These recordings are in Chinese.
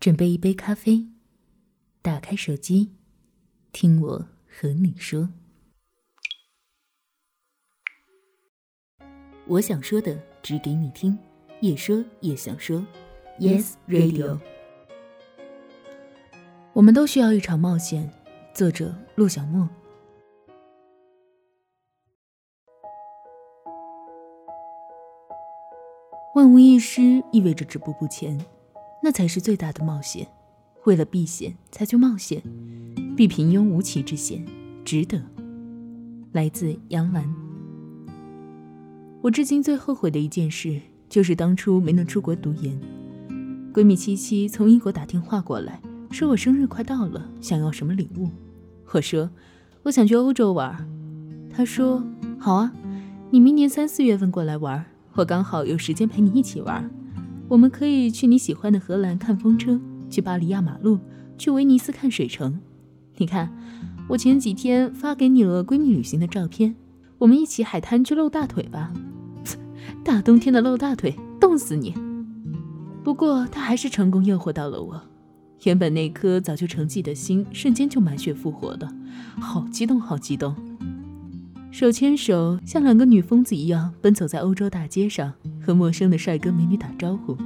准备一杯咖啡，打开手机，听我和你说。我想说的，只给你听，也说也想说。Yes Radio。我们都需要一场冒险。作者：陆小莫。万无一失意味着止步不前。那才是最大的冒险，为了避险才去冒险，避平庸无奇之险，值得。来自杨澜。我至今最后悔的一件事，就是当初没能出国读研。闺蜜七七从英国打电话过来，说我生日快到了，想要什么礼物。我说我想去欧洲玩。她说好啊，你明年三四月份过来玩，我刚好有时间陪你一起玩。我们可以去你喜欢的荷兰看风车，去巴黎压马路，去威尼斯看水城。你看，我前几天发给你了闺蜜旅行的照片，我们一起海滩去露大腿吧。大冬天的露大腿，冻死你！不过他还是成功诱惑到了我，原本那颗早就沉寂的心，瞬间就满血复活了，好激动，好激动！手牵手，像两个女疯子一样奔走在欧洲大街上，和陌生的帅哥美女打招呼，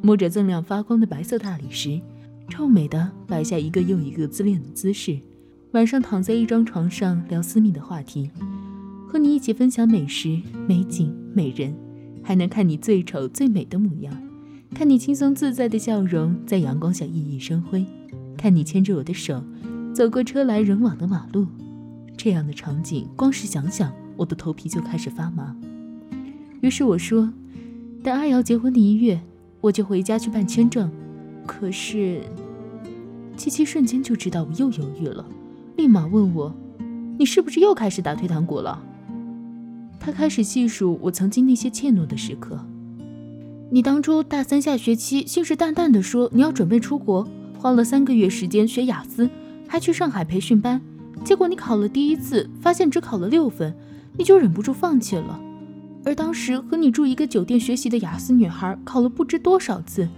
摸着锃亮发光的白色大理石，臭美的摆下一个又一个自恋的姿势。晚上躺在一张床上聊私密的话题，和你一起分享美食、美景、美人，还能看你最丑最美的模样，看你轻松自在的笑容在阳光下熠熠生辉，看你牵着我的手走过车来人往的马路。这样的场景，光是想想，我的头皮就开始发麻。于是我说：“等阿瑶结婚的一月，我就回家去办签证。”可是，七七瞬间就知道我又犹豫了，立马问我：“你是不是又开始打退堂鼓了？”他开始细数我曾经那些怯懦的时刻。你当初大三下学期信誓旦旦地说你要准备出国，花了三个月时间学雅思，还去上海培训班。结果你考了第一次，发现只考了六分，你就忍不住放弃了。而当时和你住一个酒店学习的雅思女孩，考了不知多少次，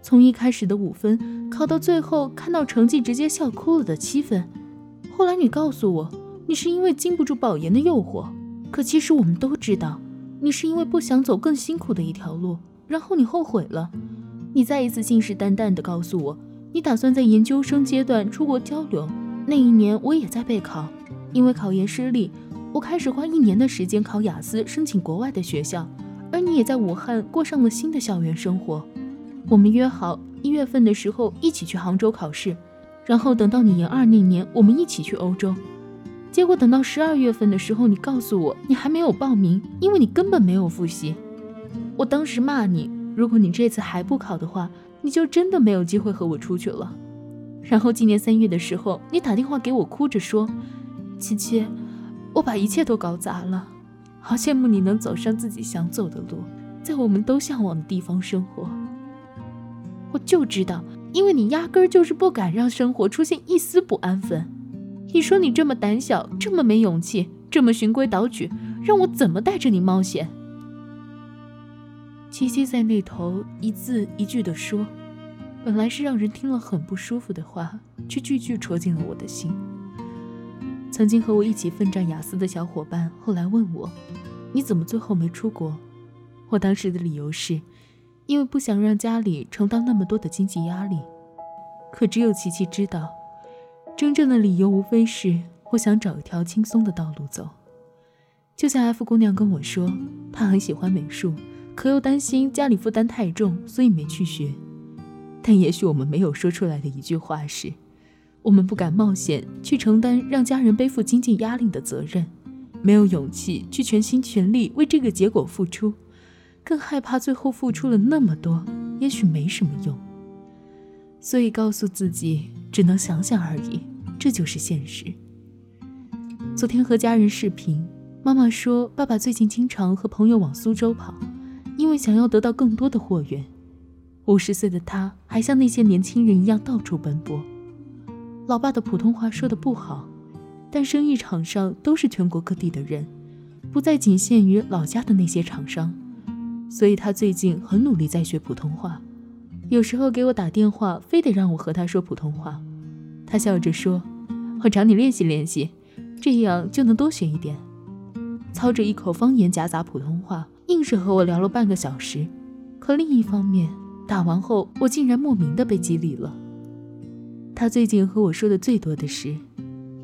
从一开始的五分，考到最后看到成绩直接笑哭了的七分。后来你告诉我，你是因为经不住保研的诱惑。可其实我们都知道，你是因为不想走更辛苦的一条路，然后你后悔了。你再一次信誓旦旦地告诉我，你打算在研究生阶段出国交流。那一年我也在备考，因为考研失利，我开始花一年的时间考雅思，申请国外的学校。而你也在武汉过上了新的校园生活。我们约好一月份的时候一起去杭州考试，然后等到你研二那年，我们一起去欧洲。结果等到十二月份的时候，你告诉我你还没有报名，因为你根本没有复习。我当时骂你，如果你这次还不考的话，你就真的没有机会和我出去了。然后今年三月的时候，你打电话给我，哭着说：“七七，我把一切都搞砸了，好羡慕你能走上自己想走的路，在我们都向往的地方生活。”我就知道，因为你压根儿就是不敢让生活出现一丝不安分。你说你这么胆小，这么没勇气，这么循规蹈矩，让我怎么带着你冒险？七七在那头一字一句地说。本来是让人听了很不舒服的话，却句句戳进了我的心。曾经和我一起奋战雅思的小伙伴，后来问我：“你怎么最后没出国？”我当时的理由是，因为不想让家里承担那么多的经济压力。可只有琪琪知道，真正的理由无非是我想找一条轻松的道路走。就像 F 姑娘跟我说，她很喜欢美术，可又担心家里负担太重，所以没去学。但也许我们没有说出来的一句话是：我们不敢冒险去承担让家人背负经济压力的责任，没有勇气去全心全力为这个结果付出，更害怕最后付出了那么多，也许没什么用。所以告诉自己，只能想想而已，这就是现实。昨天和家人视频，妈妈说，爸爸最近经常和朋友往苏州跑，因为想要得到更多的货源。五十岁的他，还像那些年轻人一样到处奔波。老爸的普通话说的不好，但生意场上都是全国各地的人，不再仅限于老家的那些厂商，所以他最近很努力在学普通话。有时候给我打电话，非得让我和他说普通话。他笑着说：“我找你练习练习，这样就能多学一点。”操着一口方言夹杂普通话，硬是和我聊了半个小时。可另一方面，打完后我竟然莫名的被激励了。他最近和我说的最多的是：“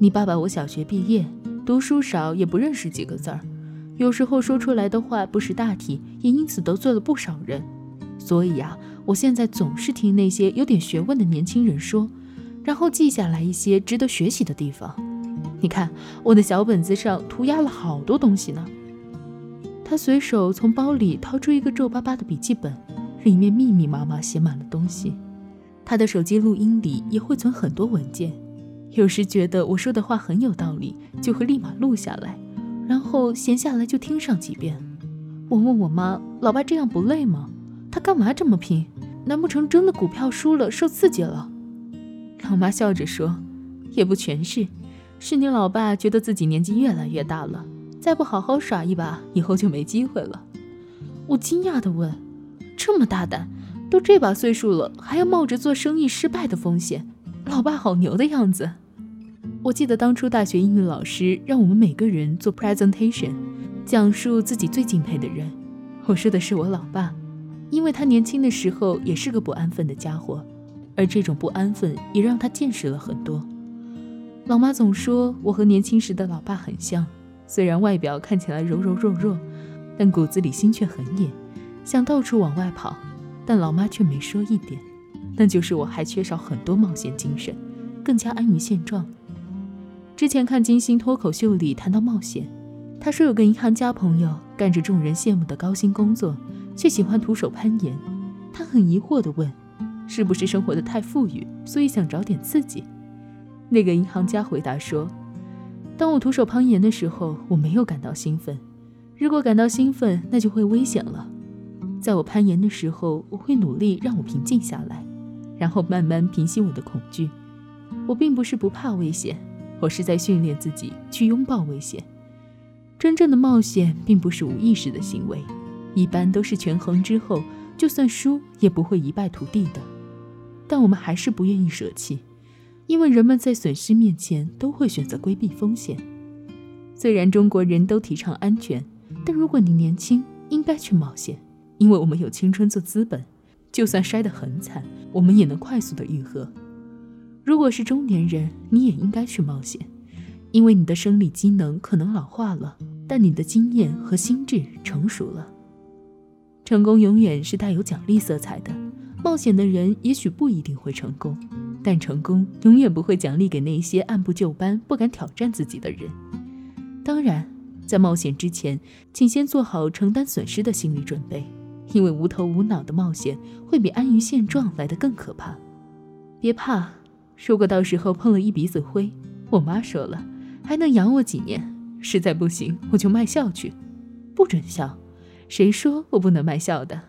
你爸爸我小学毕业，读书少，也不认识几个字儿，有时候说出来的话不识大体，也因此得罪了不少人。所以呀，我现在总是听那些有点学问的年轻人说。”然后记下来一些值得学习的地方。你看，我的小本子上涂鸦了好多东西呢。他随手从包里掏出一个皱巴巴的笔记本，里面密密麻麻写满了东西。他的手机录音里也会存很多文件，有时觉得我说的话很有道理，就会立马录下来，然后闲下来就听上几遍。我问我妈：“老爸这样不累吗？他干嘛这么拼？难不成真的股票输了，受刺激了？”老妈笑着说：“也不全是，是你老爸觉得自己年纪越来越大了，再不好好耍一把，以后就没机会了。”我惊讶地问：“这么大胆，都这把岁数了，还要冒着做生意失败的风险？老爸好牛的样子！”我记得当初大学英语老师让我们每个人做 presentation，讲述自己最敬佩的人。我说的是我老爸，因为他年轻的时候也是个不安分的家伙。而这种不安分也让他见识了很多。老妈总说我和年轻时的老爸很像，虽然外表看起来柔柔弱弱，但骨子里心却很野，想到处往外跑。但老妈却没说一点，那就是我还缺少很多冒险精神，更加安于现状。之前看金星脱口秀里谈到冒险，他说有个银行家朋友干着众人羡慕的高薪工作，却喜欢徒手攀岩。他很疑惑地问。是不是生活的太富裕，所以想找点刺激？那个银行家回答说：“当我徒手攀岩的时候，我没有感到兴奋。如果感到兴奋，那就会危险了。在我攀岩的时候，我会努力让我平静下来，然后慢慢平息我的恐惧。我并不是不怕危险，我是在训练自己去拥抱危险。真正的冒险并不是无意识的行为，一般都是权衡之后，就算输也不会一败涂地的。”但我们还是不愿意舍弃，因为人们在损失面前都会选择规避风险。虽然中国人都提倡安全，但如果你年轻，应该去冒险，因为我们有青春做资本。就算摔得很惨，我们也能快速的愈合。如果是中年人，你也应该去冒险，因为你的生理机能可能老化了，但你的经验和心智成熟了。成功永远是带有奖励色彩的。冒险的人也许不一定会成功，但成功永远不会奖励给那些按部就班、不敢挑战自己的人。当然，在冒险之前，请先做好承担损失的心理准备，因为无头无脑的冒险会比安于现状来得更可怕。别怕，如果到时候碰了一鼻子灰，我妈说了，还能养我几年，实在不行我就卖笑去。不准笑，谁说我不能卖笑的？